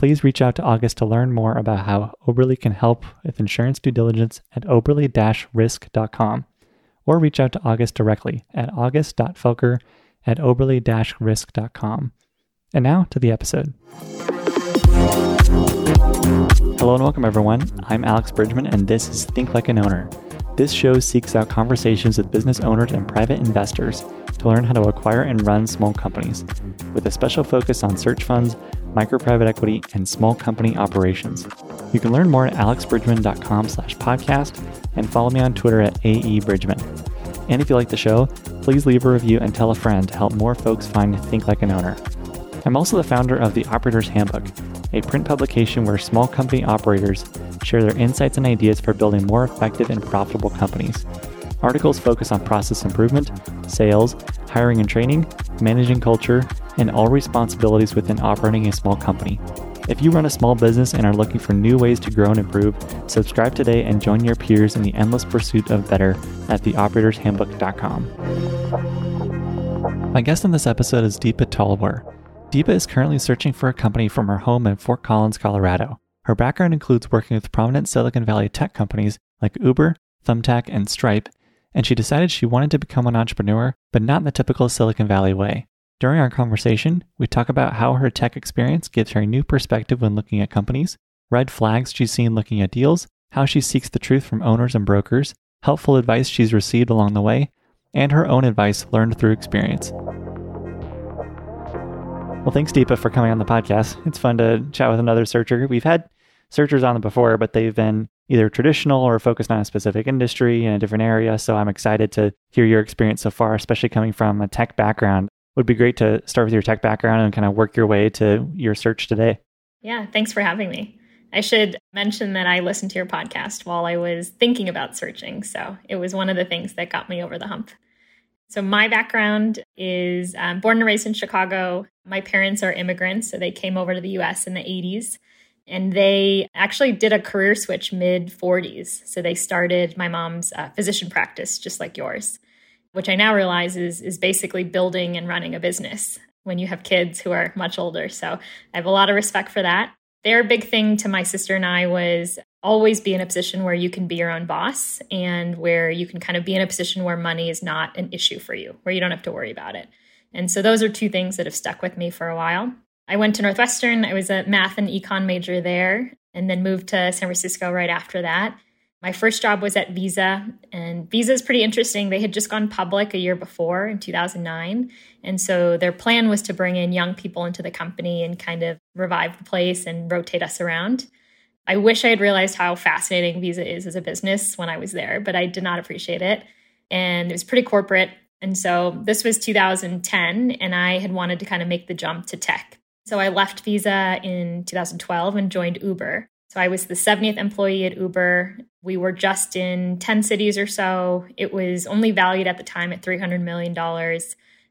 please reach out to August to learn more about how Oberle can help with insurance due diligence at oberle risk.com or reach out to August directly at august.felker at oberle risk.com. And now to the episode. Hello and welcome, everyone. I'm Alex Bridgman, and this is Think Like an Owner. This show seeks out conversations with business owners and private investors to learn how to acquire and run small companies, with a special focus on search funds micro private equity, and small company operations. You can learn more at alexbridgman.com slash podcast and follow me on Twitter at aebridgman. And if you like the show, please leave a review and tell a friend to help more folks find Think Like an Owner. I'm also the founder of The Operator's Handbook, a print publication where small company operators share their insights and ideas for building more effective and profitable companies. Articles focus on process improvement, sales, hiring and training, managing culture, and all responsibilities within operating a small company. If you run a small business and are looking for new ways to grow and improve, subscribe today and join your peers in the endless pursuit of better at theoperatorshandbook.com. My guest in this episode is Deepa Talwar. Deepa is currently searching for a company from her home in Fort Collins, Colorado. Her background includes working with prominent Silicon Valley tech companies like Uber, Thumbtack, and Stripe, and she decided she wanted to become an entrepreneur, but not in the typical Silicon Valley way. During our conversation, we talk about how her tech experience gives her a new perspective when looking at companies, red flags she's seen looking at deals, how she seeks the truth from owners and brokers, helpful advice she's received along the way, and her own advice learned through experience. Well, thanks, Deepa, for coming on the podcast. It's fun to chat with another searcher. We've had searchers on the before, but they've been either traditional or focused on a specific industry in a different area. So I'm excited to hear your experience so far, especially coming from a tech background. Would be great to start with your tech background and kind of work your way to your search today. Yeah, thanks for having me. I should mention that I listened to your podcast while I was thinking about searching. So it was one of the things that got me over the hump. So, my background is um, born and raised in Chicago. My parents are immigrants, so they came over to the US in the 80s and they actually did a career switch mid 40s. So they started my mom's uh, physician practice, just like yours, which I now realize is, is basically building and running a business when you have kids who are much older. So I have a lot of respect for that. Their big thing to my sister and I was always be in a position where you can be your own boss and where you can kind of be in a position where money is not an issue for you, where you don't have to worry about it. And so those are two things that have stuck with me for a while. I went to Northwestern. I was a math and econ major there, and then moved to San Francisco right after that. My first job was at Visa, and Visa is pretty interesting. They had just gone public a year before in 2009. And so their plan was to bring in young people into the company and kind of revive the place and rotate us around. I wish I had realized how fascinating Visa is as a business when I was there, but I did not appreciate it. And it was pretty corporate. And so this was 2010, and I had wanted to kind of make the jump to tech. So I left Visa in 2012 and joined Uber. So I was the 70th employee at Uber. We were just in 10 cities or so. It was only valued at the time at $300 million.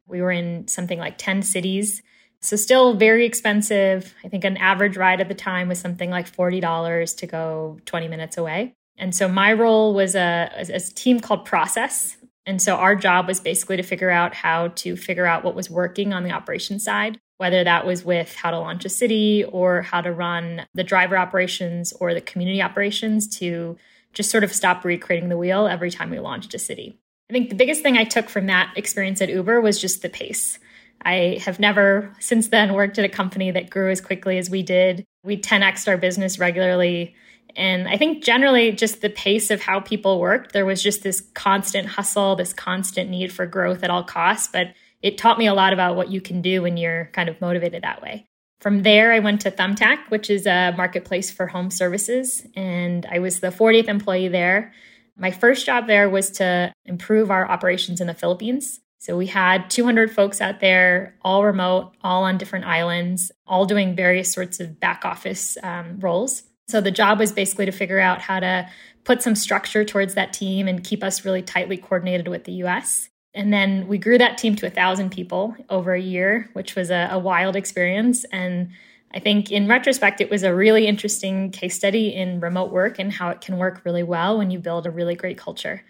We were in something like 10 cities. So still very expensive. I think an average ride at the time was something like $40 to go 20 minutes away. And so my role was a, a, team called Process. And so our job was basically to figure out how to figure out what was working on the operations side, whether that was with how to launch a city or how to run the driver operations or the community operations to just sort of stop recreating the wheel every time we launched a city. I think the biggest thing I took from that experience at Uber was just the pace. I have never since then worked at a company that grew as quickly as we did. We 10xed our business regularly. And I think generally, just the pace of how people worked, there was just this constant hustle, this constant need for growth at all costs. But it taught me a lot about what you can do when you're kind of motivated that way. From there, I went to Thumbtack, which is a marketplace for home services. And I was the 40th employee there. My first job there was to improve our operations in the Philippines. So we had 200 folks out there, all remote, all on different islands, all doing various sorts of back office um, roles. So the job was basically to figure out how to put some structure towards that team and keep us really tightly coordinated with the US. And then we grew that team to a thousand people over a year, which was a, a wild experience. And I think in retrospect, it was a really interesting case study in remote work and how it can work really well when you build a really great culture.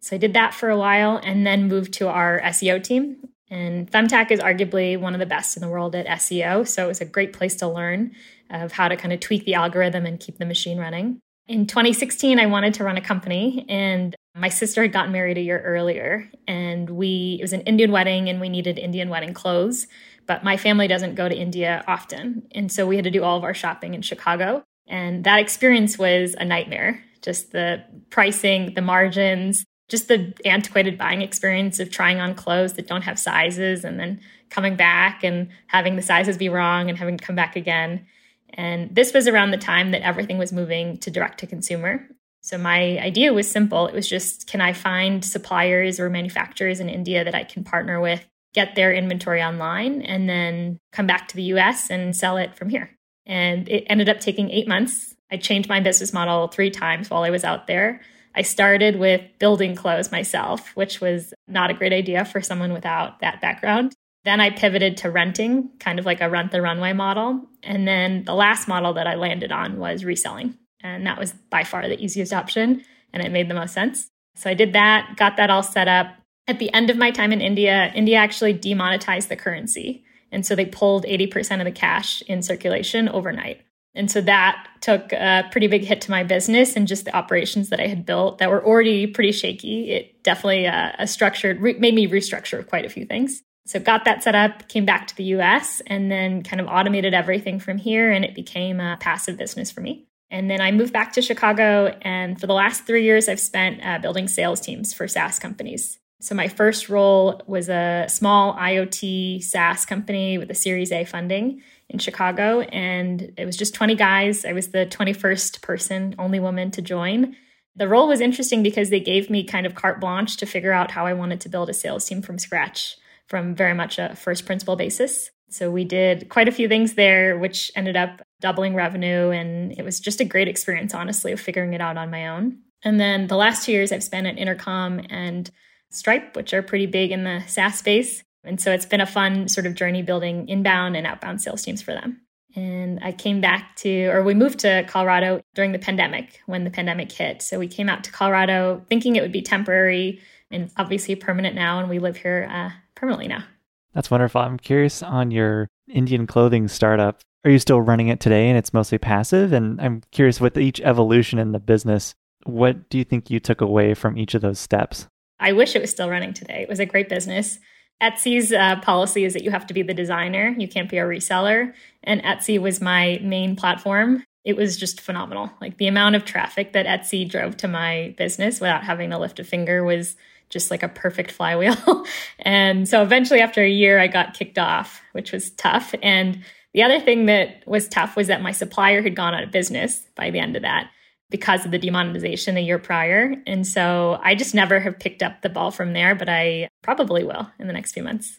So I did that for a while and then moved to our SEO team. And Thumbtack is arguably one of the best in the world at SEO. So it was a great place to learn of how to kind of tweak the algorithm and keep the machine running. In 2016, I wanted to run a company, and my sister had gotten married a year earlier. And we, it was an Indian wedding, and we needed Indian wedding clothes. But my family doesn't go to India often. And so we had to do all of our shopping in Chicago. And that experience was a nightmare. Just the pricing, the margins, just the antiquated buying experience of trying on clothes that don't have sizes and then coming back and having the sizes be wrong and having to come back again. And this was around the time that everything was moving to direct to consumer. So my idea was simple. It was just can I find suppliers or manufacturers in India that I can partner with, get their inventory online, and then come back to the US and sell it from here? And it ended up taking eight months. I changed my business model three times while I was out there. I started with building clothes myself, which was not a great idea for someone without that background. Then I pivoted to renting, kind of like a rent the runway model. And then the last model that I landed on was reselling. And that was by far the easiest option. And it made the most sense. So I did that, got that all set up. At the end of my time in India, India actually demonetized the currency. And so they pulled 80% of the cash in circulation overnight. And so that took a pretty big hit to my business and just the operations that I had built that were already pretty shaky. It definitely uh, a structured re- made me restructure quite a few things. So got that set up, came back to the US, and then kind of automated everything from here, and it became a passive business for me. And then I moved back to Chicago, and for the last three years, I've spent uh, building sales teams for SaaS companies. So my first role was a small IoT SaaS company with a Series A funding in Chicago. And it was just 20 guys. I was the 21st person, only woman to join. The role was interesting because they gave me kind of carte blanche to figure out how I wanted to build a sales team from scratch, from very much a first principle basis. So we did quite a few things there, which ended up doubling revenue. And it was just a great experience, honestly, of figuring it out on my own. And then the last two years I've spent at Intercom and Stripe, which are pretty big in the SaaS space. And so it's been a fun sort of journey building inbound and outbound sales teams for them. And I came back to, or we moved to Colorado during the pandemic when the pandemic hit. So we came out to Colorado thinking it would be temporary and obviously permanent now. And we live here uh, permanently now. That's wonderful. I'm curious on your Indian clothing startup. Are you still running it today and it's mostly passive? And I'm curious with each evolution in the business, what do you think you took away from each of those steps? I wish it was still running today. It was a great business. Etsy's uh, policy is that you have to be the designer, you can't be a reseller. And Etsy was my main platform. It was just phenomenal. Like the amount of traffic that Etsy drove to my business without having to lift a finger was just like a perfect flywheel. and so eventually, after a year, I got kicked off, which was tough. And the other thing that was tough was that my supplier had gone out of business by the end of that. because of the demonetization a year prior. And so I just never have picked up the ball from there, but I probably will in the next few months.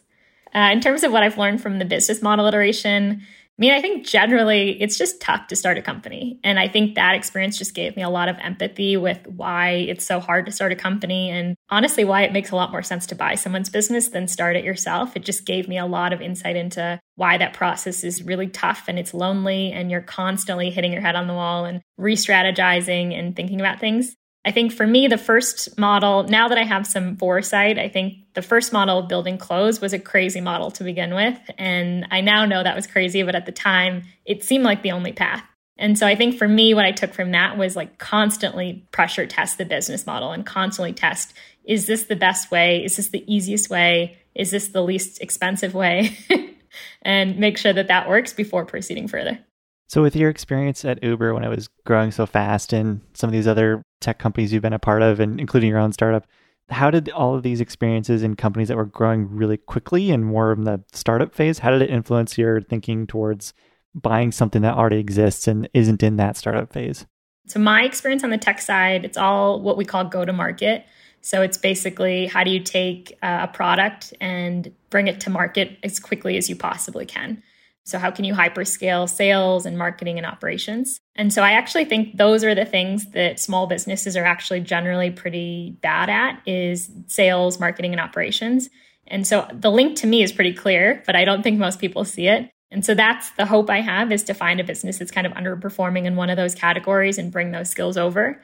Uh, in terms of what I've learned from the business model iteration, I mean, I think generally it's just tough to start a company. And I think that experience just gave me a lot of empathy with why it's so hard to start a company and honestly why it makes a lot more sense to buy someone's business than start it yourself. It just gave me a lot of insight into why that process is really tough and it's lonely and you're constantly hitting your head on the wall and re strategizing and thinking about things. I think for me, the first model, now that I have some foresight, I think the first model of building clothes was a crazy model to begin with. And I now know that was crazy, but at the time, it seemed like the only path. And so I think for me, what I took from that was like constantly pressure test the business model and constantly test is this the best way? Is this the easiest way? Is this the least expensive way? and make sure that that works before proceeding further. So, with your experience at Uber when it was growing so fast and some of these other tech companies you've been a part of, and including your own startup, how did all of these experiences in companies that were growing really quickly and more in the startup phase, how did it influence your thinking towards buying something that already exists and isn't in that startup phase? So, my experience on the tech side, it's all what we call go to market. So, it's basically how do you take uh, a product and bring it to market as quickly as you possibly can. So, how can you hyperscale sales and marketing and operations? And so, I actually think those are the things that small businesses are actually generally pretty bad at is sales, marketing, and operations. And so, the link to me is pretty clear, but I don't think most people see it. And so, that's the hope I have is to find a business that's kind of underperforming in one of those categories and bring those skills over.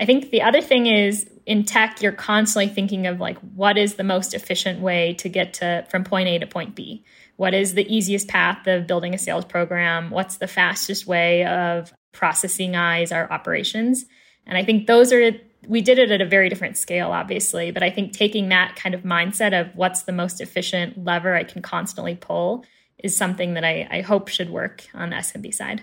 I think the other thing is in tech, you're constantly thinking of like, what is the most efficient way to get to from point A to point B? What is the easiest path of building a sales program? What's the fastest way of processing eyes our operations? And I think those are we did it at a very different scale, obviously, but I think taking that kind of mindset of what's the most efficient lever I can constantly pull is something that I, I hope should work on the SMB side.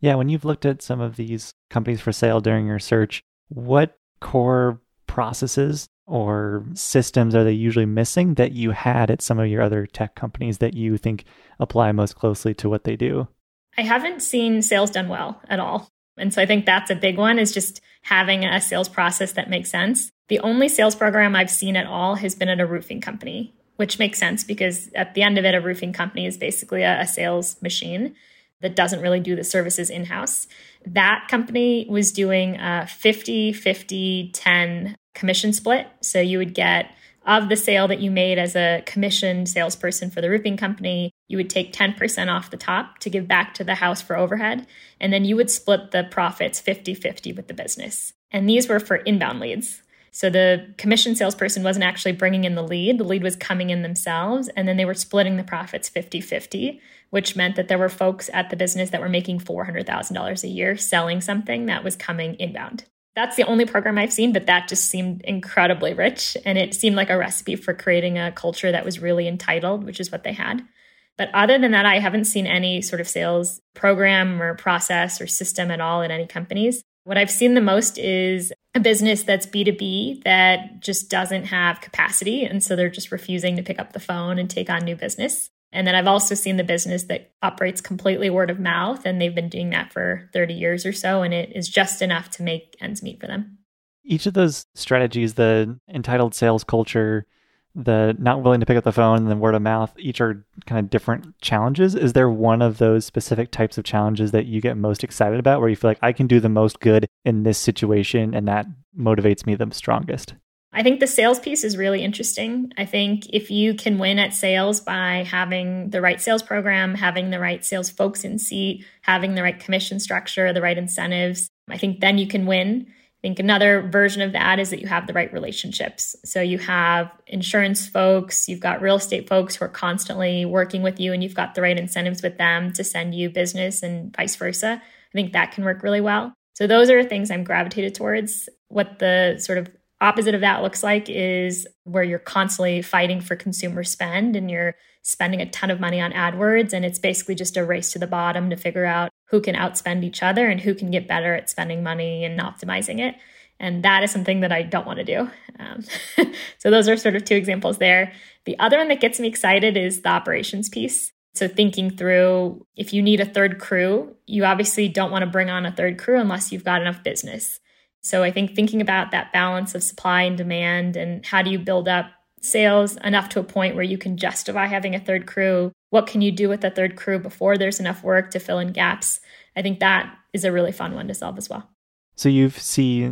Yeah, when you've looked at some of these companies for sale during your search, what core processes or systems are they usually missing that you had at some of your other tech companies that you think apply most closely to what they do? I haven't seen sales done well at all. And so I think that's a big one is just having a sales process that makes sense. The only sales program I've seen at all has been at a roofing company, which makes sense because at the end of it, a roofing company is basically a, a sales machine that doesn't really do the services in house. That company was doing a 50, 50, 10 commission split. So you would get of the sale that you made as a commission salesperson for the roofing company, you would take 10% off the top to give back to the house for overhead. And then you would split the profits 50 50 with the business. And these were for inbound leads. So the commission salesperson wasn't actually bringing in the lead, the lead was coming in themselves. And then they were splitting the profits 50 50, which meant that there were folks at the business that were making $400,000 a year selling something that was coming inbound that's the only program I've seen, but that just seemed incredibly rich. And it seemed like a recipe for creating a culture that was really entitled, which is what they had. But other than that, I haven't seen any sort of sales program or process or system at all in any companies. What I've seen the most is a business that's B2B that just doesn't have capacity. And so they're just refusing to pick up the phone and take on new business. And then I've also seen the business that operates completely word of mouth, and they've been doing that for 30 years or so, and it is just enough to make ends meet for them. Each of those strategies, the entitled sales culture, the not willing to pick up the phone, and the word of mouth, each are kind of different challenges. Is there one of those specific types of challenges that you get most excited about where you feel like I can do the most good in this situation and that motivates me the strongest? I think the sales piece is really interesting. I think if you can win at sales by having the right sales program, having the right sales folks in seat, having the right commission structure, the right incentives, I think then you can win. I think another version of that is that you have the right relationships. So you have insurance folks, you've got real estate folks who are constantly working with you, and you've got the right incentives with them to send you business and vice versa. I think that can work really well. So those are things I'm gravitated towards. What the sort of Opposite of that looks like is where you're constantly fighting for consumer spend and you're spending a ton of money on AdWords. And it's basically just a race to the bottom to figure out who can outspend each other and who can get better at spending money and optimizing it. And that is something that I don't want to do. Um, so, those are sort of two examples there. The other one that gets me excited is the operations piece. So, thinking through if you need a third crew, you obviously don't want to bring on a third crew unless you've got enough business. So, I think thinking about that balance of supply and demand and how do you build up sales enough to a point where you can justify having a third crew? What can you do with a third crew before there's enough work to fill in gaps? I think that is a really fun one to solve as well. So, you see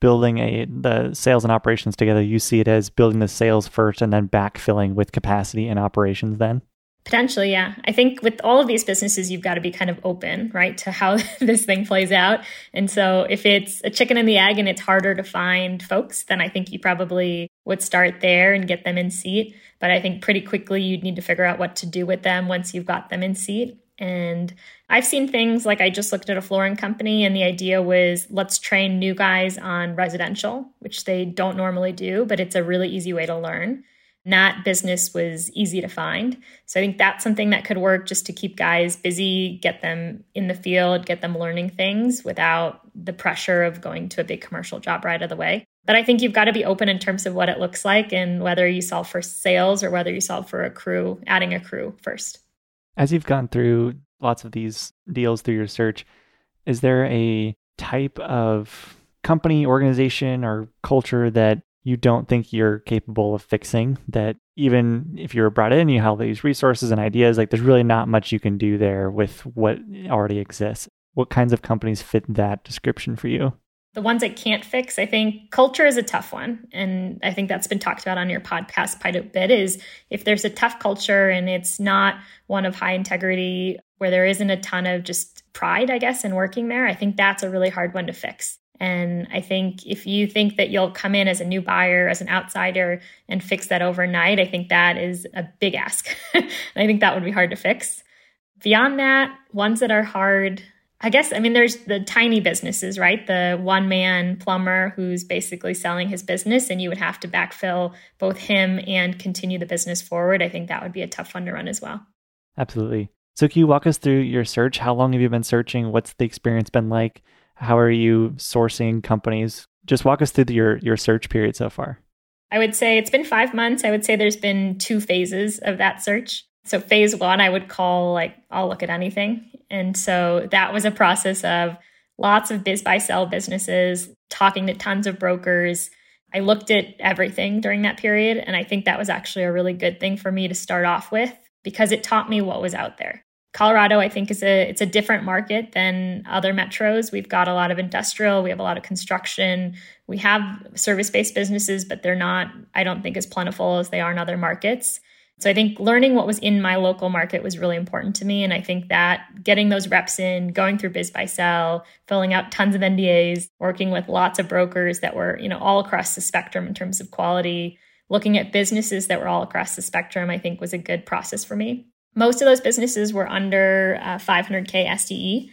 building a the sales and operations together, you see it as building the sales first and then backfilling with capacity and operations then? Potentially, yeah. I think with all of these businesses, you've got to be kind of open, right, to how this thing plays out. And so if it's a chicken and the egg and it's harder to find folks, then I think you probably would start there and get them in seat. But I think pretty quickly you'd need to figure out what to do with them once you've got them in seat. And I've seen things like I just looked at a flooring company, and the idea was let's train new guys on residential, which they don't normally do, but it's a really easy way to learn that business was easy to find. So I think that's something that could work just to keep guys busy, get them in the field, get them learning things without the pressure of going to a big commercial job right out of the way. But I think you've got to be open in terms of what it looks like and whether you solve for sales or whether you solve for a crew, adding a crew first. As you've gone through lots of these deals through your search, is there a type of company, organization, or culture that you don't think you're capable of fixing that even if you're brought in you have these resources and ideas like there's really not much you can do there with what already exists what kinds of companies fit that description for you the ones I can't fix, I think culture is a tough one. And I think that's been talked about on your podcast quite a bit is if there's a tough culture and it's not one of high integrity where there isn't a ton of just pride, I guess, in working there, I think that's a really hard one to fix. And I think if you think that you'll come in as a new buyer, as an outsider, and fix that overnight, I think that is a big ask. I think that would be hard to fix. Beyond that, ones that are hard, I guess, I mean, there's the tiny businesses, right? The one man plumber who's basically selling his business, and you would have to backfill both him and continue the business forward. I think that would be a tough one to run as well. Absolutely. So, can you walk us through your search? How long have you been searching? What's the experience been like? How are you sourcing companies? Just walk us through your your search period so far. I would say it's been five months. I would say there's been two phases of that search. So phase one, I would call like I'll look at anything, and so that was a process of lots of BizBuySell businesses, talking to tons of brokers. I looked at everything during that period, and I think that was actually a really good thing for me to start off with because it taught me what was out there. Colorado, I think, is a it's a different market than other metros. We've got a lot of industrial, we have a lot of construction, we have service based businesses, but they're not, I don't think, as plentiful as they are in other markets. So I think learning what was in my local market was really important to me. And I think that getting those reps in, going through BizBuySell, filling out tons of NDAs, working with lots of brokers that were, you know, all across the spectrum in terms of quality, looking at businesses that were all across the spectrum, I think was a good process for me. Most of those businesses were under uh, 500K SDE.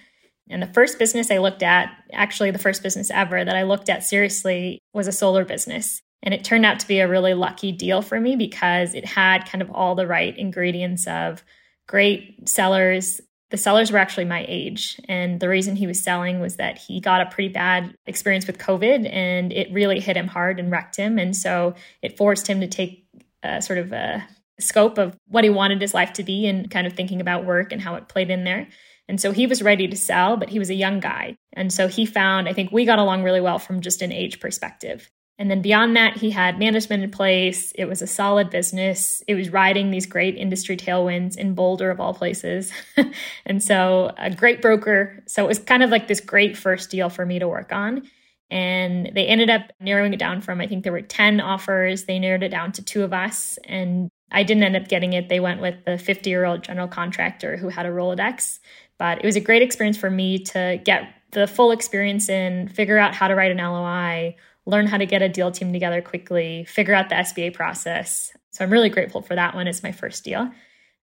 And the first business I looked at, actually the first business ever that I looked at seriously, was a solar business. And it turned out to be a really lucky deal for me because it had kind of all the right ingredients of great sellers. The sellers were actually my age. And the reason he was selling was that he got a pretty bad experience with COVID and it really hit him hard and wrecked him. And so it forced him to take a sort of a scope of what he wanted his life to be and kind of thinking about work and how it played in there. And so he was ready to sell, but he was a young guy. And so he found, I think we got along really well from just an age perspective. And then beyond that, he had management in place. It was a solid business. It was riding these great industry tailwinds in Boulder, of all places. and so, a great broker. So, it was kind of like this great first deal for me to work on. And they ended up narrowing it down from, I think there were 10 offers. They narrowed it down to two of us. And I didn't end up getting it. They went with the 50 year old general contractor who had a Rolodex. But it was a great experience for me to get the full experience in, figure out how to write an LOI, learn how to get a deal team together quickly, figure out the SBA process. So I'm really grateful for that one. It's my first deal.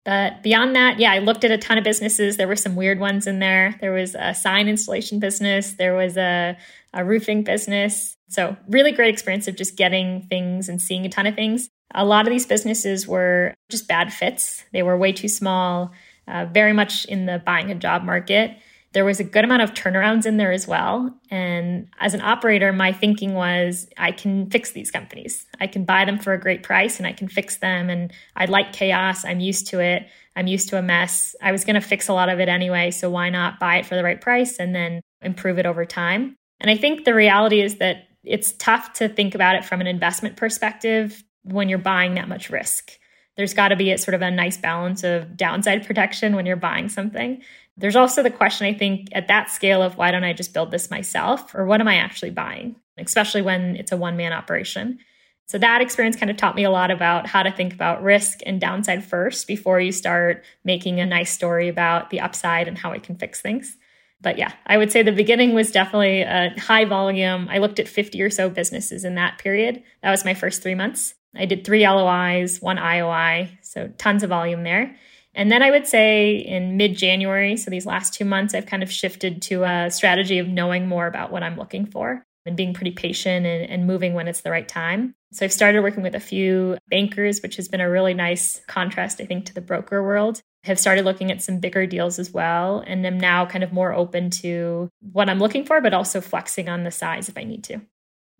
But beyond that, yeah, I looked at a ton of businesses. There were some weird ones in there. There was a sign installation business, there was a, a roofing business. So, really great experience of just getting things and seeing a ton of things. A lot of these businesses were just bad fits. They were way too small, uh, very much in the buying a job market. There was a good amount of turnarounds in there as well. And as an operator, my thinking was I can fix these companies. I can buy them for a great price and I can fix them. And I like chaos. I'm used to it. I'm used to a mess. I was going to fix a lot of it anyway. So why not buy it for the right price and then improve it over time? And I think the reality is that it's tough to think about it from an investment perspective when you're buying that much risk. There's got to be a sort of a nice balance of downside protection when you're buying something. There's also the question, I think, at that scale of why don't I just build this myself or what am I actually buying, especially when it's a one man operation. So that experience kind of taught me a lot about how to think about risk and downside first before you start making a nice story about the upside and how it can fix things. But yeah, I would say the beginning was definitely a high volume. I looked at 50 or so businesses in that period. That was my first three months. I did three LOIs, one IOI, so tons of volume there. And then I would say in mid January, so these last two months, I've kind of shifted to a strategy of knowing more about what I'm looking for and being pretty patient and, and, moving when it's the right time. So I've started working with a few bankers, which has been a really nice contrast, I think, to the broker world. Have started looking at some bigger deals as well, and am now kind of more open to what I'm looking for, but also flexing on the size if I need to.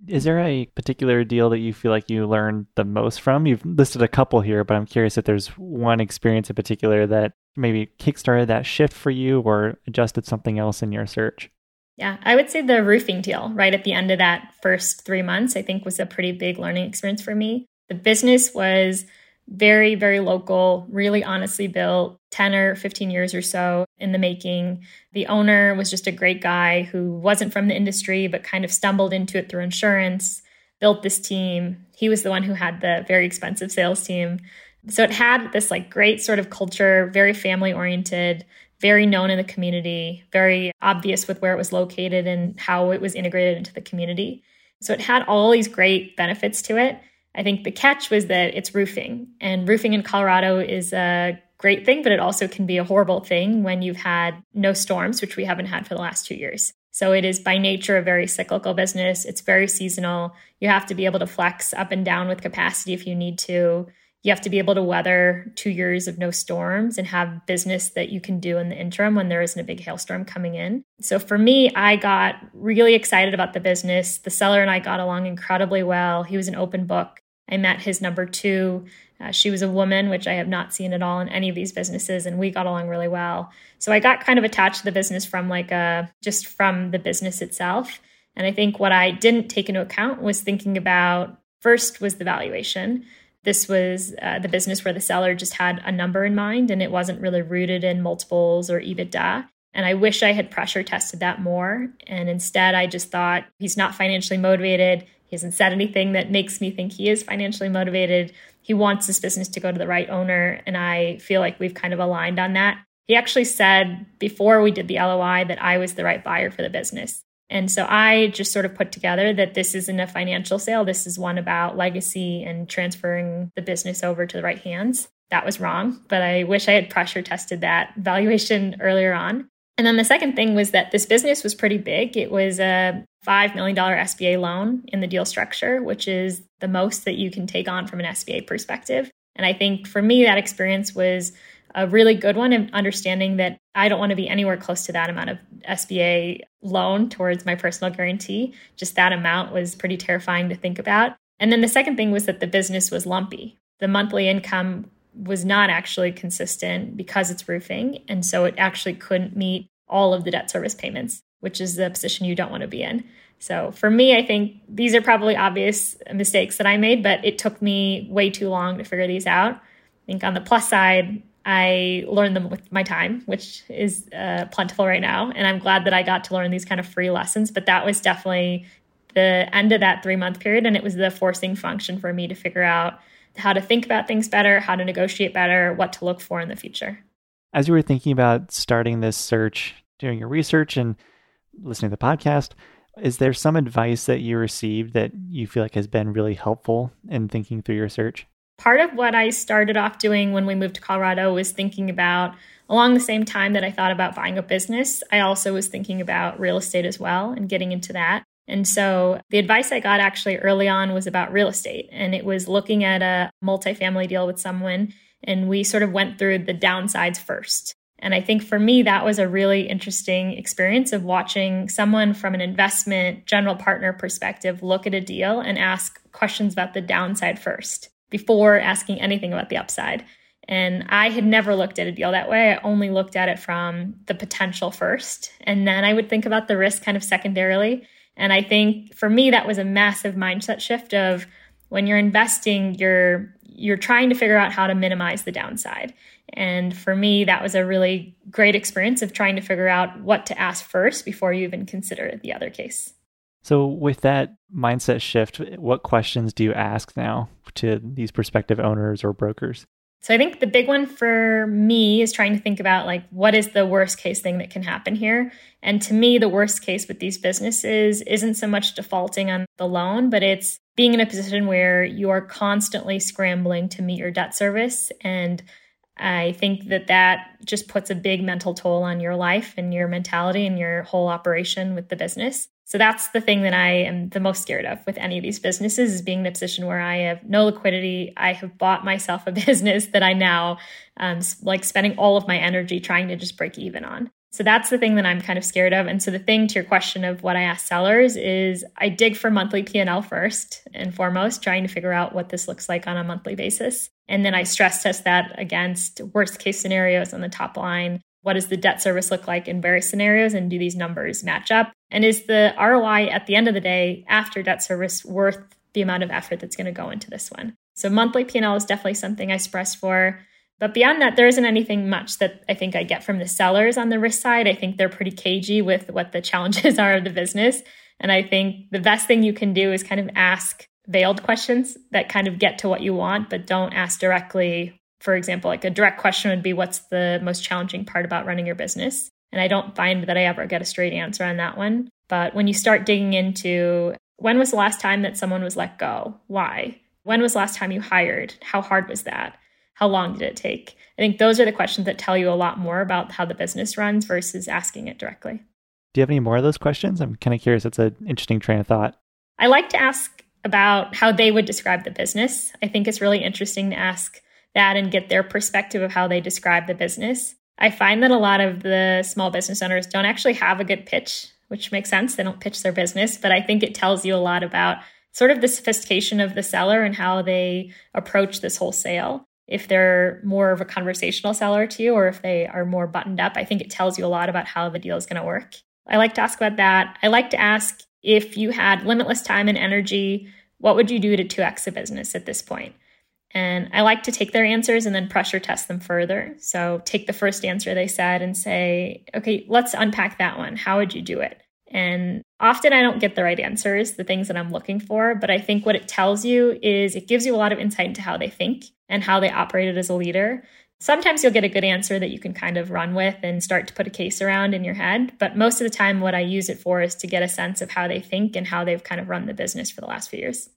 Is there a particular deal that you feel like you learned the most from? You've listed a couple here, but I'm curious if there's one experience in particular that maybe kickstarted that shift for you or adjusted something else in your search. Yeah, I would say the roofing deal right at the end of that first three months, I think was a pretty big learning experience for me. The business was very, very local, really honestly built, 10 or 15 years or so in the making. The owner was just a great guy who wasn't from the industry, but kind of stumbled into it through insurance, built this team. He was the one who had the very expensive sales team. So it had this like great sort of culture, very family oriented, very known in the community, very obvious with where it was located and how it was integrated into the community. So it had all these great benefits to it. I think the catch was that it's roofing, and roofing in Colorado is a great thing, but it also can be a horrible thing when you've had no storms, which we haven't had for the last two years. So it is by nature a very cyclical business. It's very seasonal. You have to be able to flex up and down with capacity if you need to. You have to be able to weather two years of no storms and have business that you can do in the interim when there isn't a big hailstorm coming in. So for me, I got really excited about the business. The seller and I got along incredibly well. He was an open book. I met his number two. Uh, she was a woman, which I have not seen at all in any of these businesses, and we got along really well. So I got kind of attached to the business from like a uh, just from the business itself. And I think what I didn't take into account was thinking about first was the valuation. This was uh, the business where the seller just had a number in mind and it wasn't really rooted in multiples or EBITDA. And I wish I had pressure tested that more. And instead, I just thought he's not financially motivated. He hasn't said anything that makes me think he is financially motivated. He wants this business to go to the right owner. And I feel like we've kind of aligned on that. He actually said before we did the LOI that I was the right buyer for the business. And so I just sort of put together that this isn't a financial sale. This is one about legacy and transferring the business over to the right hands. That was wrong, but I wish I had pressure tested that valuation earlier on. And then the second thing was that this business was pretty big. It was a $5 million SBA loan in the deal structure, which is the most that you can take on from an SBA perspective. And I think for me, that experience was a really good one of understanding that I don't want to be anywhere close to that amount of SBA loan towards my personal guarantee. Just that amount was pretty terrifying to think about. And then the second thing was that the business was lumpy. The monthly income was not actually consistent because it's roofing. And so it actually couldn't meet all of the debt service payments, which is the position you don't want to be in. So for me, I think these are probably obvious mistakes that I made, but it took me way too long to figure these out. I think on the plus side, I learned them with my time, which is uh, plentiful right now. And I'm glad that I got to learn these kind of free lessons. But that was definitely the end of that three month period. And it was the forcing function for me to figure out how to think about things better, how to negotiate better, what to look for in the future. As you were thinking about starting this search, doing your research and listening to the podcast, is there some advice that you received that you feel like has been really helpful in thinking through your search? Part of what I started off doing when we moved to Colorado was thinking about, along the same time that I thought about buying a business, I also was thinking about real estate as well and getting into that. And so the advice I got actually early on was about real estate. And it was looking at a multifamily deal with someone. And we sort of went through the downsides first. And I think for me, that was a really interesting experience of watching someone from an investment general partner perspective look at a deal and ask questions about the downside first before asking anything about the upside. And I had never looked at a deal that way. I only looked at it from the potential first. And then I would think about the risk kind of secondarily. And I think for me, that was a massive mindset shift of when you're investing, you're you're trying to figure out how to minimize the downside. And for me, that was a really great experience of trying to figure out what to ask first before you even consider the other case. So, with that mindset shift, what questions do you ask now to these prospective owners or brokers? So, I think the big one for me is trying to think about like, what is the worst case thing that can happen here? And to me, the worst case with these businesses isn't so much defaulting on the loan, but it's being in a position where you are constantly scrambling to meet your debt service and I think that that just puts a big mental toll on your life and your mentality and your whole operation with the business. So that's the thing that I am the most scared of with any of these businesses is being in a position where I have no liquidity. I have bought myself a business that I now um, like spending all of my energy trying to just break even on. So that's the thing that I'm kind of scared of. And so the thing to your question of what I ask sellers is I dig for monthly P&L first and foremost, trying to figure out what this looks like on a monthly basis. And then I stress test that against worst case scenarios on the top line. What does the debt service look like in various scenarios? And do these numbers match up? And is the ROI at the end of the day after debt service worth the amount of effort that's going to go into this one? So monthly P&L is definitely something I stress for. But beyond that, there isn't anything much that I think I get from the sellers on the risk side. I think they're pretty cagey with what the challenges are of the business. And I think the best thing you can do is kind of ask veiled questions that kind of get to what you want, but don't ask directly. For example, like a direct question would be, What's the most challenging part about running your business? And I don't find that I ever get a straight answer on that one. But when you start digging into when was the last time that someone was let go? Why? When was the last time you hired? How hard was that? How long did it take? I think those are the questions that tell you a lot more about how the business runs versus asking it directly. Do you have any more of those questions? I'm kind of curious. It's an interesting train of thought. I like to ask about how they would describe the business. I think it's really interesting to ask that and get their perspective of how they describe the business. I find that a lot of the small business owners don't actually have a good pitch, which makes sense. They don't pitch their business, but I think it tells you a lot about sort of the sophistication of the seller and how they approach this whole sale if they're more of a conversational seller to you or if they are more buttoned up, I think it tells you a lot about how the deal is going to work. I like to ask about that. I like to ask if you had limitless time and energy, what would you do to 2x a business at this point? And I like to take their answers and then pressure test them further. So take the first answer they said and say, okay, let's unpack that one. How would you do it? And often I don't get the right answers, the things that I'm looking for, but I think what it tells you is it gives you a lot of insight into how they think and how they operated as a leader. Sometimes you'll get a good answer that you can kind of run with and start to put a case around in your head. But most of the time, what I use it for is to get a sense of how they think and how they've kind of run the business for the last few years.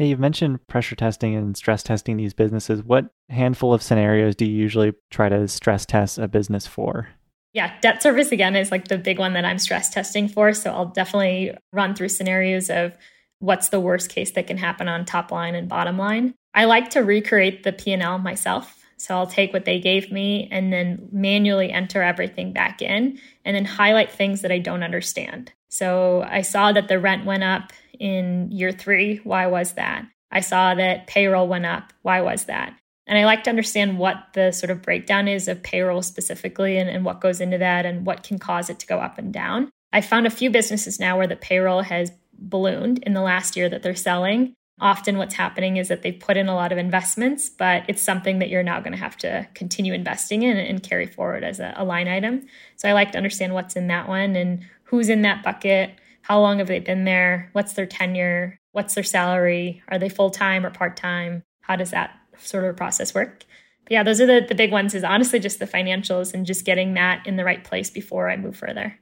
Yeah, you've mentioned pressure testing and stress testing these businesses. What handful of scenarios do you usually try to stress test a business for? Yeah, debt service again is like the big one that I'm stress testing for. So I'll definitely run through scenarios of what's the worst case that can happen on top line and bottom line. I like to recreate the P&L myself. So I'll take what they gave me and then manually enter everything back in and then highlight things that I don't understand. So I saw that the rent went up in year 3, why was that? I saw that payroll went up, why was that? And I like to understand what the sort of breakdown is of payroll specifically and, and what goes into that and what can cause it to go up and down. I found a few businesses now where the payroll has ballooned in the last year that they're selling. Often, what's happening is that they've put in a lot of investments, but it's something that you're now going to have to continue investing in and carry forward as a, a line item. So, I like to understand what's in that one and who's in that bucket, how long have they been there, what's their tenure, what's their salary, are they full time or part time, how does that sort of process work. But yeah, those are the, the big ones is honestly just the financials and just getting that in the right place before I move further.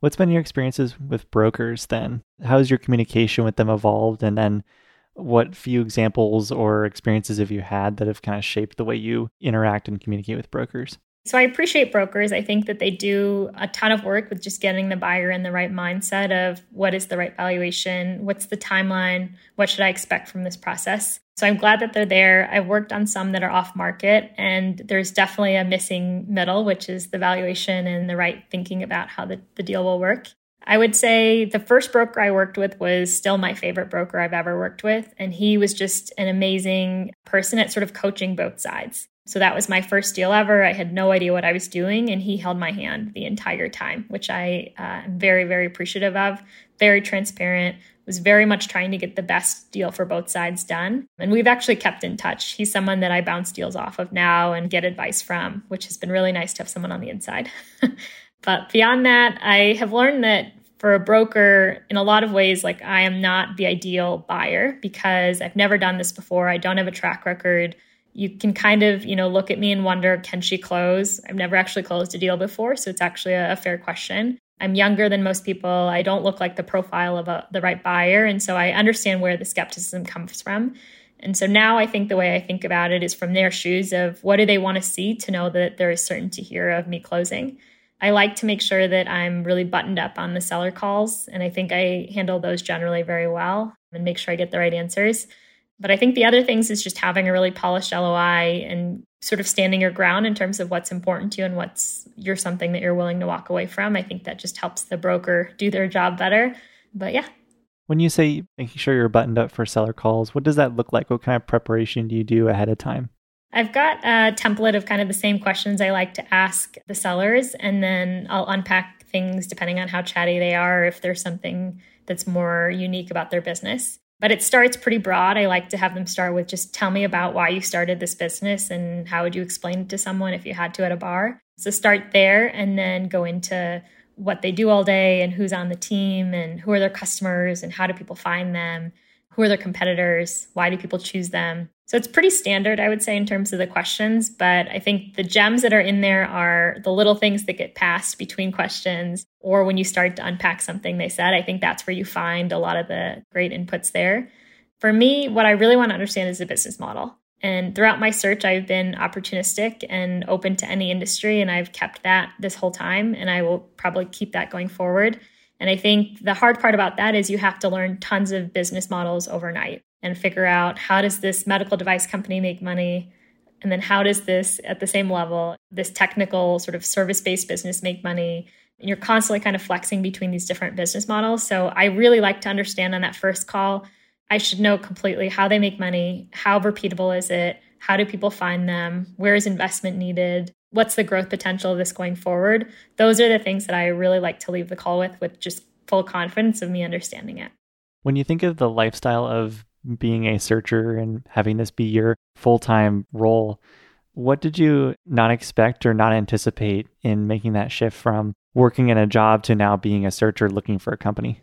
What's been your experiences with brokers then? How's your communication with them evolved? And then what few examples or experiences have you had that have kind of shaped the way you interact and communicate with brokers? So I appreciate brokers. I think that they do a ton of work with just getting the buyer in the right mindset of what is the right valuation, what's the timeline, what should I expect from this process. So I'm glad that they're there. I've worked on some that are off market, and there's definitely a missing middle, which is the valuation and the right thinking about how the, the deal will work. I would say the first broker I worked with was still my favorite broker I've ever worked with. And he was just an amazing person at sort of coaching both sides. So that was my first deal ever. I had no idea what I was doing, and he held my hand the entire time, which I uh, am very, very appreciative of. Very transparent, was very much trying to get the best deal for both sides done. And we've actually kept in touch. He's someone that I bounce deals off of now and get advice from, which has been really nice to have someone on the inside. but beyond that, I have learned that for a broker, in a lot of ways, like I am not the ideal buyer because I've never done this before. I don't have a track record you can kind of you know look at me and wonder can she close? I've never actually closed a deal before so it's actually a, a fair question. I'm younger than most people. I don't look like the profile of a, the right buyer and so i understand where the skepticism comes from. And so now i think the way i think about it is from their shoes of what do they want to see to know that there is certainty here of me closing. I like to make sure that i'm really buttoned up on the seller calls and i think i handle those generally very well and make sure i get the right answers but I think the other things is just having a really polished LOI and sort of standing your ground in terms of what's important to you and what's you're something that you're willing to walk away from. I think that just helps the broker do their job better. But yeah. When you say making sure you're buttoned up for seller calls, what does that look like? What kind of preparation do you do ahead of time? I've got a template of kind of the same questions I like to ask the sellers, and then I'll unpack things depending on how chatty they are, if there's something that's more unique about their business. But it starts pretty broad. I like to have them start with just tell me about why you started this business and how would you explain it to someone if you had to at a bar. So start there and then go into what they do all day and who's on the team and who are their customers and how do people find them who are their competitors? Why do people choose them? So it's pretty standard, I would say, in terms of the questions. But I think the gems that are in there are the little things that get passed between questions or when you start to unpack something they said. I think that's where you find a lot of the great inputs there. For me, what I really want to understand is the business model. And throughout my search, I've been opportunistic and open to any industry, and I've kept that this whole time. And I will probably keep that going forward. And I think the hard part about that is you have to learn tons of business models overnight and figure out how does this medical device company make money? And then how does this, at the same level, this technical sort of service based business make money? And you're constantly kind of flexing between these different business models. So I really like to understand on that first call, I should know completely how they make money, how repeatable is it, how do people find them, where is investment needed, what's the growth potential of this going forward? Those are the things that I really like to leave the call with, with just full confidence of me understanding it. When you think of the lifestyle of being a searcher and having this be your full time role, what did you not expect or not anticipate in making that shift from working in a job to now being a searcher looking for a company?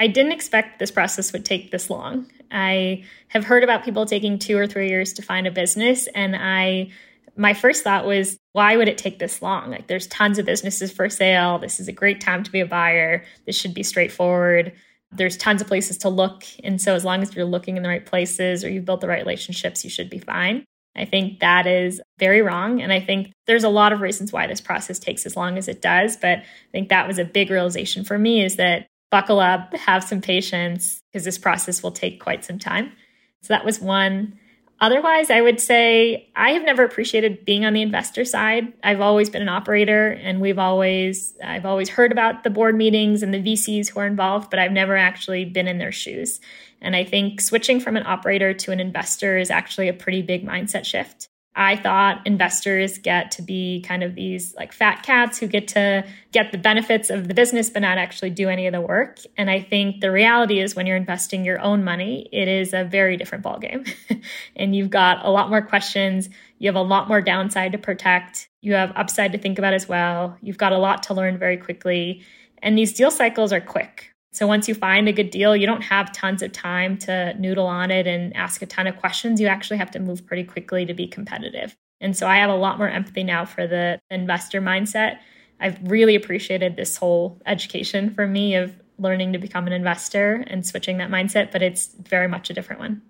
I didn't expect this process would take this long. I have heard about people taking two or three years to find a business, and I my first thought was, why would it take this long? Like, there's tons of businesses for sale. This is a great time to be a buyer. This should be straightforward. There's tons of places to look. And so, as long as you're looking in the right places or you've built the right relationships, you should be fine. I think that is very wrong. And I think there's a lot of reasons why this process takes as long as it does. But I think that was a big realization for me is that buckle up, have some patience, because this process will take quite some time. So that was one. Otherwise, I would say I have never appreciated being on the investor side. I've always been an operator and we've always I've always heard about the board meetings and the VCs who are involved, but I've never actually been in their shoes. And I think switching from an operator to an investor is actually a pretty big mindset shift. I thought investors get to be kind of these like fat cats who get to get the benefits of the business but not actually do any of the work. And I think the reality is when you're investing your own money, it is a very different ballgame. and you've got a lot more questions, you have a lot more downside to protect, you have upside to think about as well. You've got a lot to learn very quickly. And these deal cycles are quick. So once you find a good deal, you don't have tons of time to noodle on it and ask a ton of questions. You actually have to move pretty quickly to be competitive. And so I have a lot more empathy now for the investor mindset. I've really appreciated this whole education for me of learning to become an investor and switching that mindset, but it's very much a different one.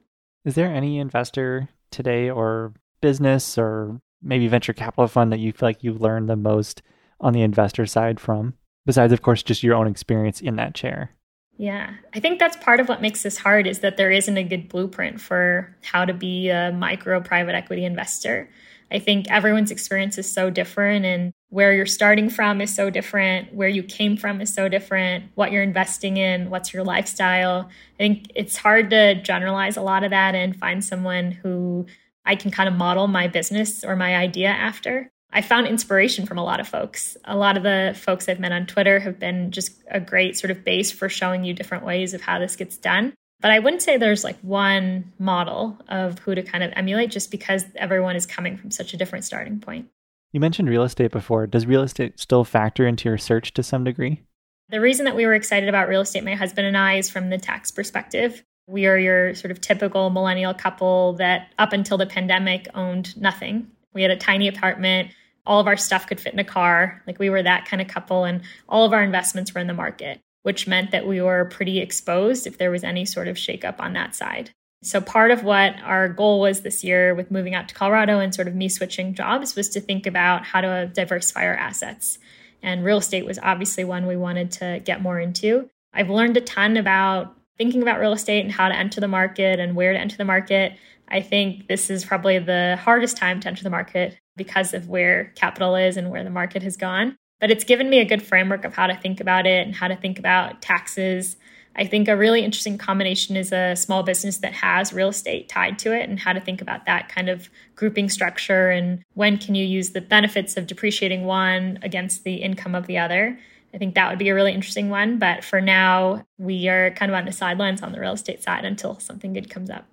Is there any investor today or business or maybe venture capital fund that you feel like you've learned the most on the investor side from? Besides, of course, just your own experience in that chair. Yeah, I think that's part of what makes this hard is that there isn't a good blueprint for how to be a micro private equity investor. I think everyone's experience is so different and where you're starting from is so different, where you came from is so different, what you're investing in, what's your lifestyle. I think it's hard to generalize a lot of that and find someone who I can kind of model my business or my idea after. I found inspiration from a lot of folks. A lot of the folks I've met on Twitter have been just a great sort of base for showing you different ways of how this gets done. But I wouldn't say there's like one model of who to kind of emulate just because everyone is coming from such a different starting point. You mentioned real estate before. Does real estate still factor into your search to some degree? The reason that we were excited about real estate, my husband and I, is from the tax perspective. We are your sort of typical millennial couple that up until the pandemic owned nothing. We had a tiny apartment. All of our stuff could fit in a car. Like we were that kind of couple, and all of our investments were in the market which meant that we were pretty exposed if there was any sort of shakeup on that side. So, part of what our goal was this year with moving out to Colorado and sort of me switching jobs was to think about how to diversify our assets. And real estate was obviously one we wanted to get more into. I've learned a ton about thinking about real estate and how to enter the market and where to enter the market. I think this is probably the hardest time to enter the market because of where capital is and where the market has gone. But it's given me a good framework of how to think about it and how to think about taxes. I think a really interesting combination is a small business that has real estate tied to it and how to think about that kind of grouping structure and when can you use the benefits of depreciating one against the income of the other. I think that would be a really interesting one. But for now, we are kind of on the sidelines on the real estate side until something good comes up.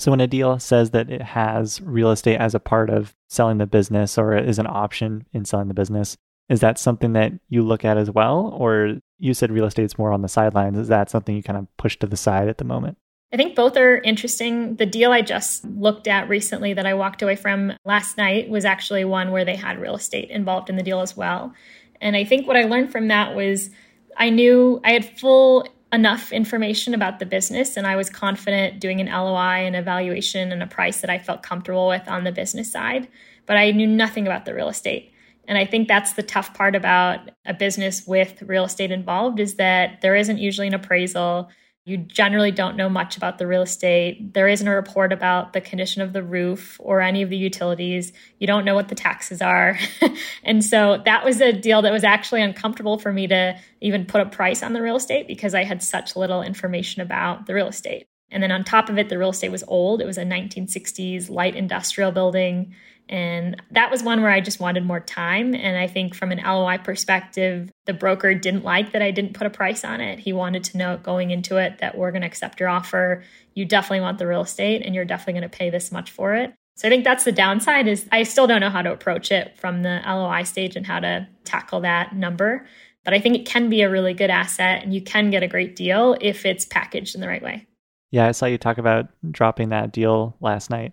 So when a deal says that it has real estate as a part of selling the business or is an option in selling the business, is that something that you look at as well? Or you said real estate's more on the sidelines. Is that something you kind of push to the side at the moment? I think both are interesting. The deal I just looked at recently that I walked away from last night was actually one where they had real estate involved in the deal as well. And I think what I learned from that was I knew I had full enough information about the business and I was confident doing an LOI and evaluation and a price that I felt comfortable with on the business side, but I knew nothing about the real estate. And I think that's the tough part about a business with real estate involved is that there isn't usually an appraisal. You generally don't know much about the real estate. There isn't a report about the condition of the roof or any of the utilities. You don't know what the taxes are. and so that was a deal that was actually uncomfortable for me to even put a price on the real estate because I had such little information about the real estate. And then on top of it, the real estate was old. It was a 1960s light industrial building. And that was one where I just wanted more time. And I think from an LOI perspective, the broker didn't like that I didn't put a price on it. He wanted to know going into it that we're going to accept your offer. You definitely want the real estate and you're definitely going to pay this much for it. So I think that's the downside is I still don't know how to approach it from the LOI stage and how to tackle that number. But I think it can be a really good asset and you can get a great deal if it's packaged in the right way. Yeah, I saw you talk about dropping that deal last night.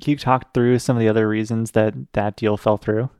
Can you talk through some of the other reasons that that deal fell through?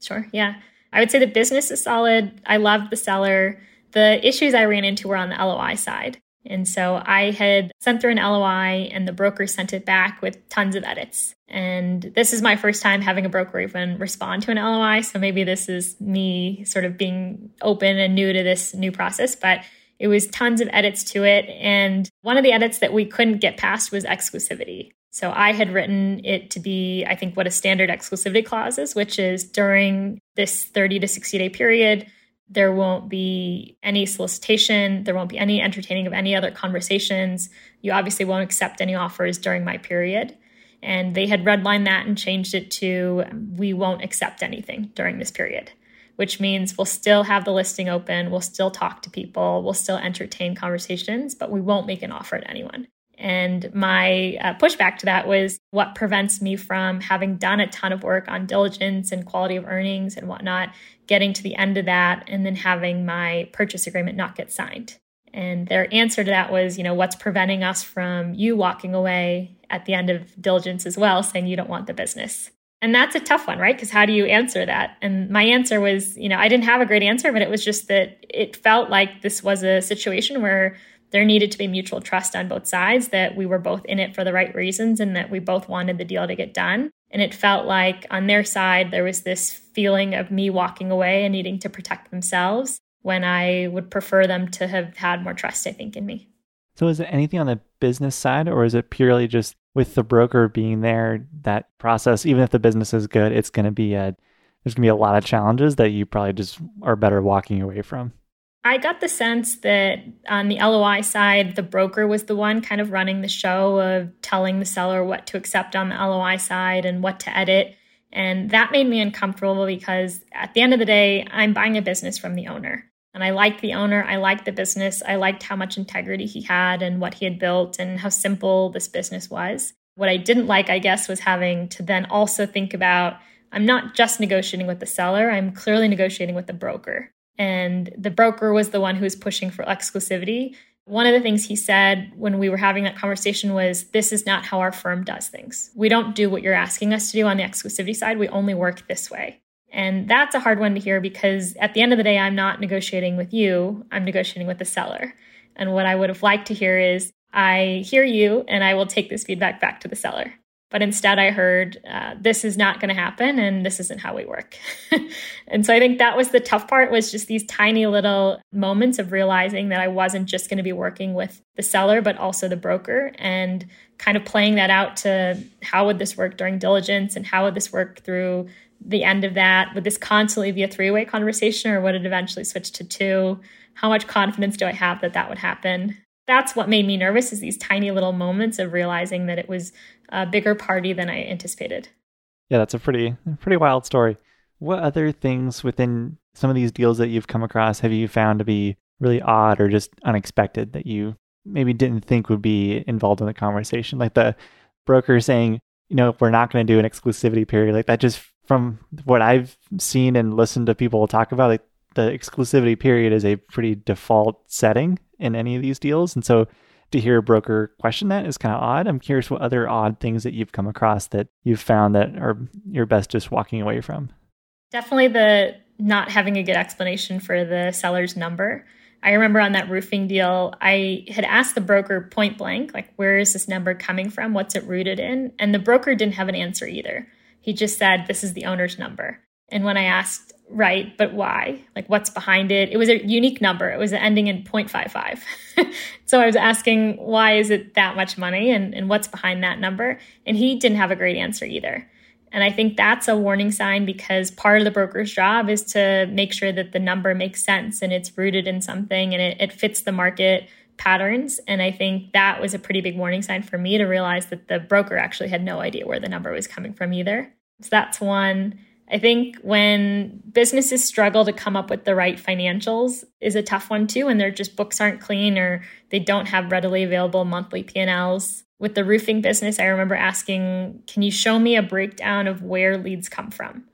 Sure. Yeah. I would say the business is solid. I love the seller. The issues I ran into were on the LOI side. And so I had sent through an LOI and the broker sent it back with tons of edits. And this is my first time having a broker even respond to an LOI. So maybe this is me sort of being open and new to this new process, but it was tons of edits to it. And one of the edits that we couldn't get past was exclusivity. So I had written it to be, I think, what a standard exclusivity clause is, which is during this 30 to 60 day period, there won't be any solicitation. There won't be any entertaining of any other conversations. You obviously won't accept any offers during my period. And they had redlined that and changed it to we won't accept anything during this period, which means we'll still have the listing open. We'll still talk to people. We'll still entertain conversations, but we won't make an offer to anyone. And my uh, pushback to that was what prevents me from having done a ton of work on diligence and quality of earnings and whatnot, getting to the end of that and then having my purchase agreement not get signed. And their answer to that was, you know, what's preventing us from you walking away at the end of diligence as well, saying you don't want the business. And that's a tough one, right? Because how do you answer that? And my answer was, you know, I didn't have a great answer, but it was just that it felt like this was a situation where there needed to be mutual trust on both sides that we were both in it for the right reasons and that we both wanted the deal to get done. And it felt like on their side, there was this feeling of me walking away and needing to protect themselves. when I would prefer them to have had more trust, I think, in me. So is it anything on the business side or is it purely just with the broker being there, that process, even if the business is good, it's going to be a, there's going to be a lot of challenges that you probably just are better walking away from? I got the sense that on the LOI side, the broker was the one kind of running the show of telling the seller what to accept on the LOI side and what to edit. And that made me uncomfortable because at the end of the day, I'm buying a business from the owner. And I liked the owner. I liked the business. I liked how much integrity he had and what he had built and how simple this business was. What I didn't like, I guess, was having to then also think about I'm not just negotiating with the seller, I'm clearly negotiating with the broker. And the broker was the one who was pushing for exclusivity. One of the things he said when we were having that conversation was this is not how our firm does things. We don't do what you're asking us to do on the exclusivity side. We only work this way. And that's a hard one to hear because at the end of the day, I'm not negotiating with you, I'm negotiating with the seller. And what I would have liked to hear is I hear you and I will take this feedback back to the seller. But instead, I heard, uh, this is not going to happen and this isn't how we work. and so I think that was the tough part was just these tiny little moments of realizing that I wasn't just going to be working with the seller, but also the broker and kind of playing that out to how would this work during diligence and how would this work through the end of that? Would this constantly be a three way conversation or would it eventually switch to two? How much confidence do I have that that would happen? That's what made me nervous is these tiny little moments of realizing that it was a bigger party than I anticipated. Yeah, that's a pretty pretty wild story. What other things within some of these deals that you've come across have you found to be really odd or just unexpected that you maybe didn't think would be involved in the conversation? Like the broker saying, you know, we're not going to do an exclusivity period. Like that just from what I've seen and listened to people talk about, like the exclusivity period is a pretty default setting in any of these deals. And so to hear a broker question that is kind of odd. I'm curious what other odd things that you've come across that you've found that are you're best just walking away from. Definitely the not having a good explanation for the seller's number. I remember on that roofing deal, I had asked the broker point blank, like, where is this number coming from? What's it rooted in? And the broker didn't have an answer either. He just said, this is the owner's number. And when I asked, right, but why? Like, what's behind it? It was a unique number. It was ending in 0.55. so I was asking, why is it that much money and, and what's behind that number? And he didn't have a great answer either. And I think that's a warning sign because part of the broker's job is to make sure that the number makes sense and it's rooted in something and it, it fits the market patterns. And I think that was a pretty big warning sign for me to realize that the broker actually had no idea where the number was coming from either. So that's one. I think when businesses struggle to come up with the right financials is a tough one too, and their just books aren't clean or they don't have readily available monthly P&Ls. With the roofing business, I remember asking, "Can you show me a breakdown of where leads come from?"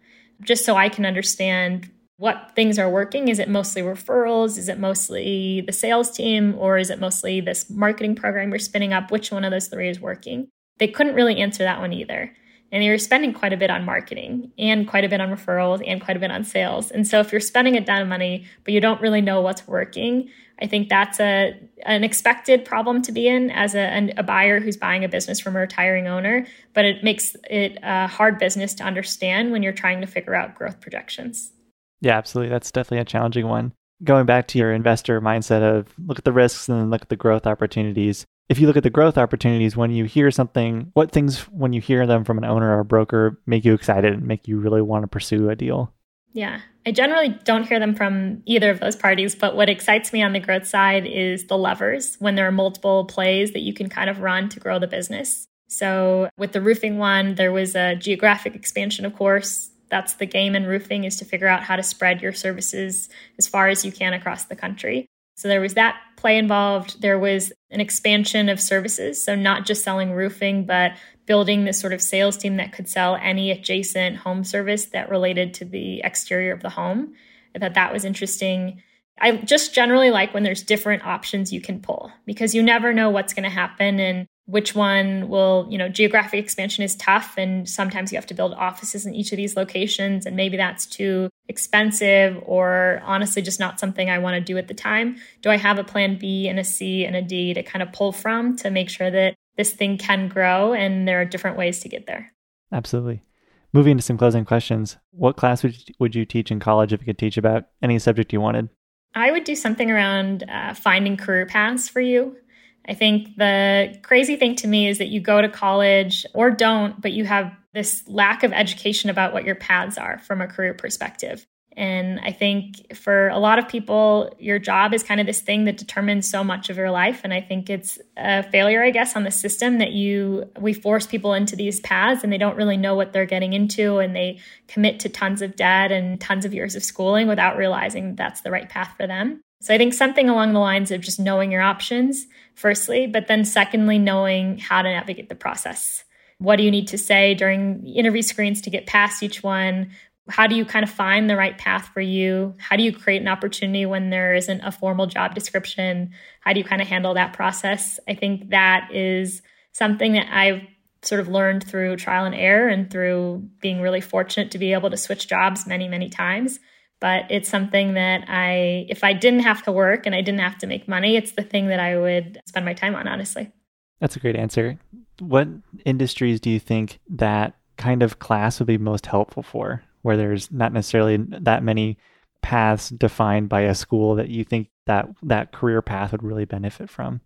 Just so I can understand what things are working. Is it mostly referrals? Is it mostly the sales team? Or is it mostly this marketing program you're spinning up? Which one of those three is working? They couldn't really answer that one either and were spending quite a bit on marketing and quite a bit on referrals and quite a bit on sales. And so if you're spending a ton of money but you don't really know what's working, I think that's a an expected problem to be in as a, a buyer who's buying a business from a retiring owner. But it makes it a hard business to understand when you're trying to figure out growth projections. Yeah, absolutely. That's definitely a challenging one. Going back to your investor mindset of look at the risks and then look at the growth opportunities if you look at the growth opportunities, when you hear something, what things, when you hear them from an owner or a broker, make you excited and make you really want to pursue a deal? Yeah, I generally don't hear them from either of those parties, but what excites me on the growth side is the levers when there are multiple plays that you can kind of run to grow the business. So with the roofing one, there was a geographic expansion, of course. That's the game in roofing is to figure out how to spread your services as far as you can across the country. So there was that play involved. There was an expansion of services. So not just selling roofing, but building this sort of sales team that could sell any adjacent home service that related to the exterior of the home. I thought that was interesting. I just generally like when there's different options you can pull because you never know what's going to happen. And which one will, you know, geographic expansion is tough and sometimes you have to build offices in each of these locations and maybe that's too expensive or honestly just not something I want to do at the time. Do I have a plan B and a C and a D to kind of pull from to make sure that this thing can grow and there are different ways to get there? Absolutely. Moving to some closing questions. What class would you, would you teach in college if you could teach about any subject you wanted? I would do something around uh, finding career paths for you. I think the crazy thing to me is that you go to college or don't, but you have this lack of education about what your paths are from a career perspective. And I think for a lot of people, your job is kind of this thing that determines so much of your life. And I think it's a failure, I guess, on the system that you we force people into these paths and they don't really know what they're getting into and they commit to tons of debt and tons of years of schooling without realizing that's the right path for them. So I think something along the lines of just knowing your options, firstly, but then secondly, knowing how to navigate the process. What do you need to say during interview screens to get past each one? how do you kind of find the right path for you? How do you create an opportunity when there isn't a formal job description? How do you kind of handle that process? I think that is something that I've sort of learned through trial and error and through being really fortunate to be able to switch jobs many, many times. But it's something that I, if I didn't have to work and I didn't have to make money, it's the thing that I would spend my time on, honestly. That's a great answer. What industries do you think that kind of class would be most helpful for? where there's not necessarily that many paths defined by a school that you think that that career path would really benefit from?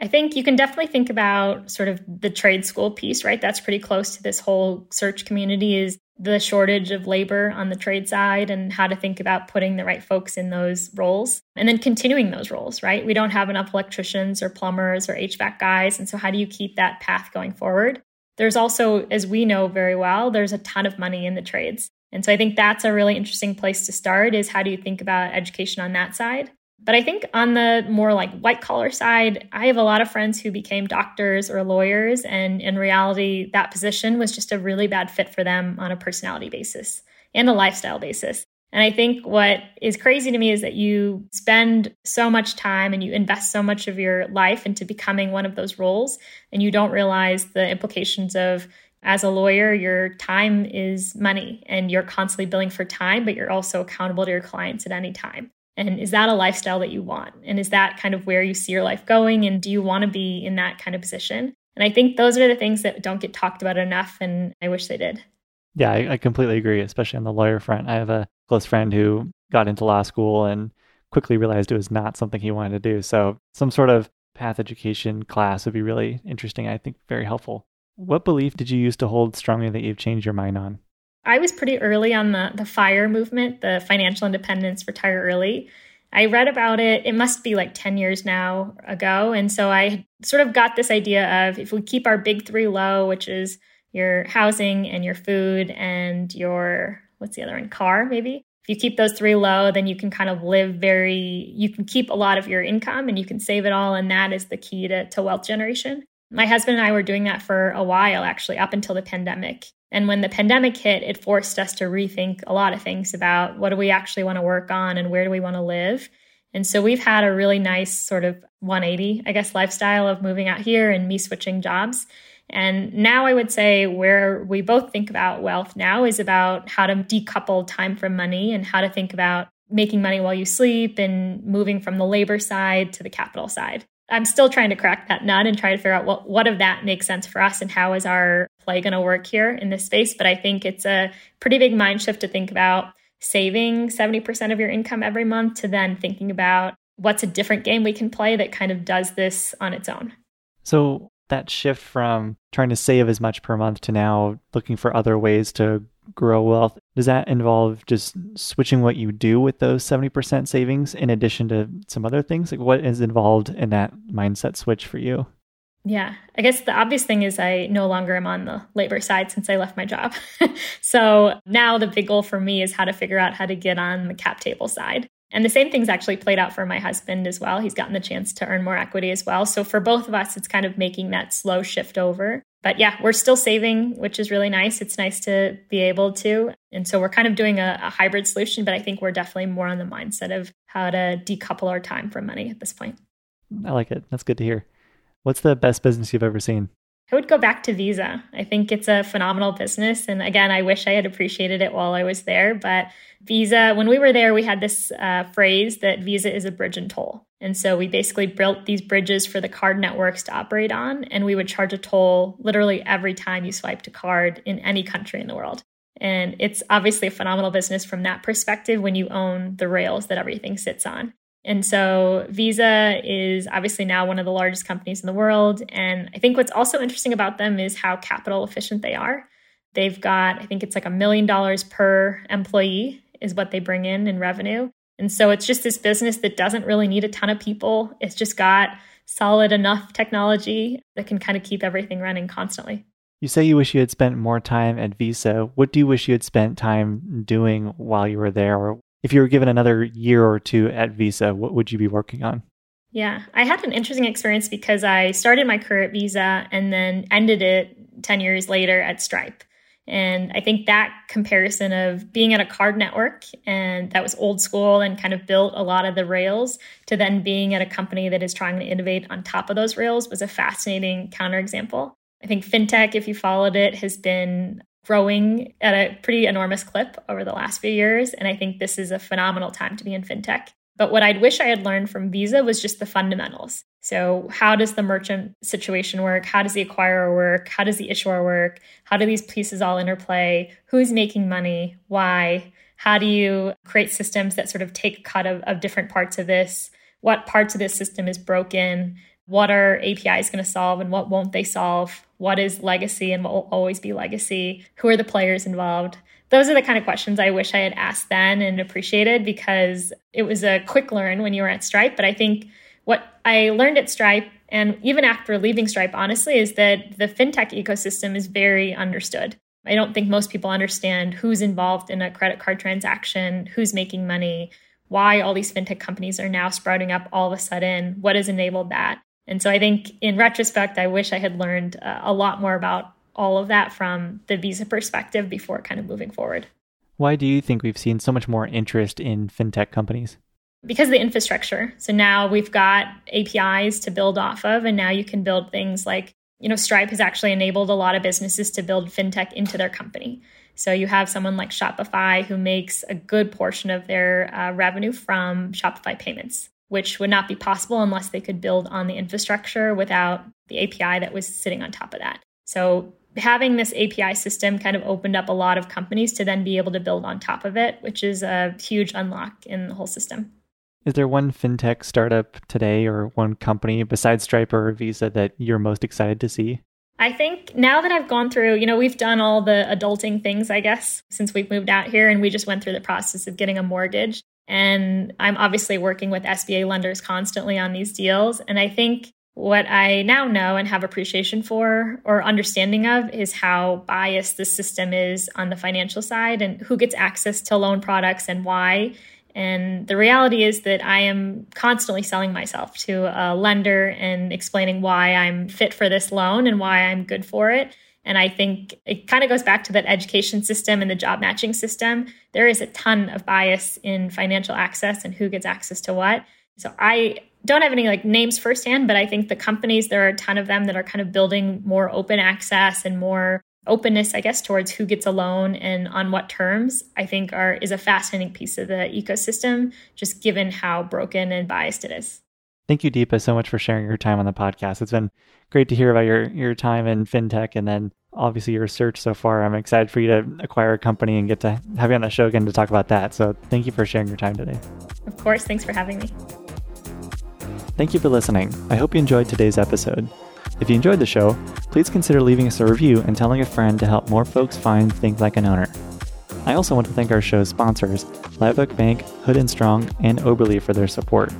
I think you can definitely think about sort of the trade school piece, right? That's pretty close to this whole search community is the shortage of labor on the trade side and how to think about putting the right folks in those roles and then continuing those roles, right? We don't have enough electricians or plumbers or HVAC guys. And so, how do you keep that path going forward? There's also, as we know very well, there's a ton of money in the trades. And so I think that's a really interesting place to start is how do you think about education on that side? But I think on the more like white collar side, I have a lot of friends who became doctors or lawyers. And in reality, that position was just a really bad fit for them on a personality basis and a lifestyle basis. And I think what is crazy to me is that you spend so much time and you invest so much of your life into becoming one of those roles, and you don't realize the implications of as a lawyer, your time is money and you're constantly billing for time, but you're also accountable to your clients at any time. And is that a lifestyle that you want? And is that kind of where you see your life going? And do you want to be in that kind of position? And I think those are the things that don't get talked about enough. And I wish they did. Yeah, I, I completely agree, especially on the lawyer front. I have a close friend who got into law school and quickly realized it was not something he wanted to do. So, some sort of path education class would be really interesting. I think very helpful. What belief did you use to hold strongly that you've changed your mind on? I was pretty early on the, the FIRE movement, the financial independence, retire early. I read about it, it must be like 10 years now ago. And so I sort of got this idea of if we keep our big three low, which is your housing and your food and your, what's the other one, car maybe? If you keep those three low, then you can kind of live very, you can keep a lot of your income and you can save it all. And that is the key to, to wealth generation. My husband and I were doing that for a while, actually, up until the pandemic. And when the pandemic hit, it forced us to rethink a lot of things about what do we actually want to work on and where do we want to live. And so we've had a really nice sort of 180, I guess, lifestyle of moving out here and me switching jobs. And now I would say where we both think about wealth now is about how to decouple time from money and how to think about making money while you sleep and moving from the labor side to the capital side. I'm still trying to crack that nut and try to figure out what, what of that makes sense for us and how is our play going to work here in this space. But I think it's a pretty big mind shift to think about saving 70% of your income every month to then thinking about what's a different game we can play that kind of does this on its own. So that shift from trying to save as much per month to now looking for other ways to grow wealth, does that involve just switching what you do with those 70% savings in addition to some other things? Like what is involved in that mindset switch for you? Yeah, I guess the obvious thing is I no longer am on the labor side since I left my job. so now the big goal for me is how to figure out how to get on the cap table side. And the same thing's actually played out for my husband as well. He's gotten the chance to earn more equity as well. So for both of us, it's kind of making that slow shift over. But yeah, we're still saving, which is really nice. It's nice to be able to. And so we're kind of doing a, a hybrid solution, but I think we're definitely more on the mindset of how to decouple our time from money at this point. I like it. That's good to hear. What's the best business you've ever seen? I would go back to Visa. I think it's a phenomenal business. And again, I wish I had appreciated it while I was there. But Visa, when we were there, we had this uh, phrase that Visa is a bridge and toll. And so we basically built these bridges for the card networks to operate on. And we would charge a toll literally every time you swiped a card in any country in the world. And it's obviously a phenomenal business from that perspective when you own the rails that everything sits on. And so Visa is obviously now one of the largest companies in the world. And I think what's also interesting about them is how capital efficient they are. They've got, I think it's like a million dollars per employee is what they bring in in revenue. And so it's just this business that doesn't really need a ton of people. It's just got solid enough technology that can kind of keep everything running constantly. You say you wish you had spent more time at Visa. What do you wish you had spent time doing while you were there? Or if you were given another year or two at Visa, what would you be working on? Yeah, I had an interesting experience because I started my career at Visa and then ended it 10 years later at Stripe. And I think that comparison of being at a card network and that was old school and kind of built a lot of the rails to then being at a company that is trying to innovate on top of those rails was a fascinating counterexample. I think fintech, if you followed it, has been growing at a pretty enormous clip over the last few years. And I think this is a phenomenal time to be in fintech. But what I'd wish I had learned from Visa was just the fundamentals. So, how does the merchant situation work? How does the acquirer work? How does the issuer work? How do these pieces all interplay? Who's making money? Why? How do you create systems that sort of take cut of, of different parts of this? What parts of this system is broken? What are APIs going to solve and what won't they solve? What is legacy and what will always be legacy? Who are the players involved? those are the kind of questions I wish I had asked then and appreciated because it was a quick learn when you were at Stripe. But I think what I learned at Stripe and even after leaving Stripe, honestly, is that the fintech ecosystem is very understood. I don't think most people understand who's involved in a credit card transaction, who's making money, why all these fintech companies are now sprouting up all of a sudden, what has enabled that. And so I think in retrospect, I wish I had learned uh, a lot more about all of that from the visa perspective before kind of moving forward. Why do you think we've seen so much more interest in fintech companies? Because of the infrastructure. So now we've got APIs to build off of, and now you can build things like, you know, Stripe has actually enabled a lot of businesses to build fintech into their company. So you have someone like Shopify who makes a good portion of their uh, revenue from Shopify payments, which would not be possible unless they could build on the infrastructure without the API that was sitting on top of that. So having this API system kind of opened up a lot of companies to then be able to build on top of it, which is a huge unlock in the whole system. Is there one fintech startup today or one company besides Stripe or Visa that you're most excited to see? I think now that I've gone through, you know, we've done all the adulting things, I guess, since we've moved out here and we just went through the process of getting a mortgage. And I'm obviously working with SBA lenders constantly on these deals. And I think what I now know and have appreciation for or understanding of is how biased the system is on the financial side and who gets access to loan products and why. And the reality is that I am constantly selling myself to a lender and explaining why I'm fit for this loan and why I'm good for it. And I think it kind of goes back to that education system and the job matching system. There is a ton of bias in financial access and who gets access to what. So I don't have any like names firsthand, but I think the companies, there are a ton of them that are kind of building more open access and more openness, I guess, towards who gets a loan and on what terms, I think are is a fascinating piece of the ecosystem, just given how broken and biased it is. Thank you, Deepa, so much for sharing your time on the podcast. It's been great to hear about your your time in fintech and then obviously your research so far. I'm excited for you to acquire a company and get to have you on the show again to talk about that. So thank you for sharing your time today. Of course. Thanks for having me. Thank you for listening. I hope you enjoyed today's episode. If you enjoyed the show, please consider leaving us a review and telling a friend to help more folks find Think Like an Owner. I also want to thank our show's sponsors, Live Bank, Hood and Strong, and Oberle for their support.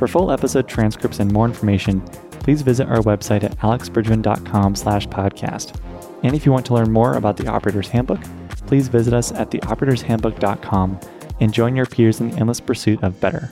For full episode transcripts and more information, please visit our website at alexbridgeman.com slash podcast. And if you want to learn more about the Operator's Handbook, please visit us at theoperatorshandbook.com and join your peers in the endless pursuit of better.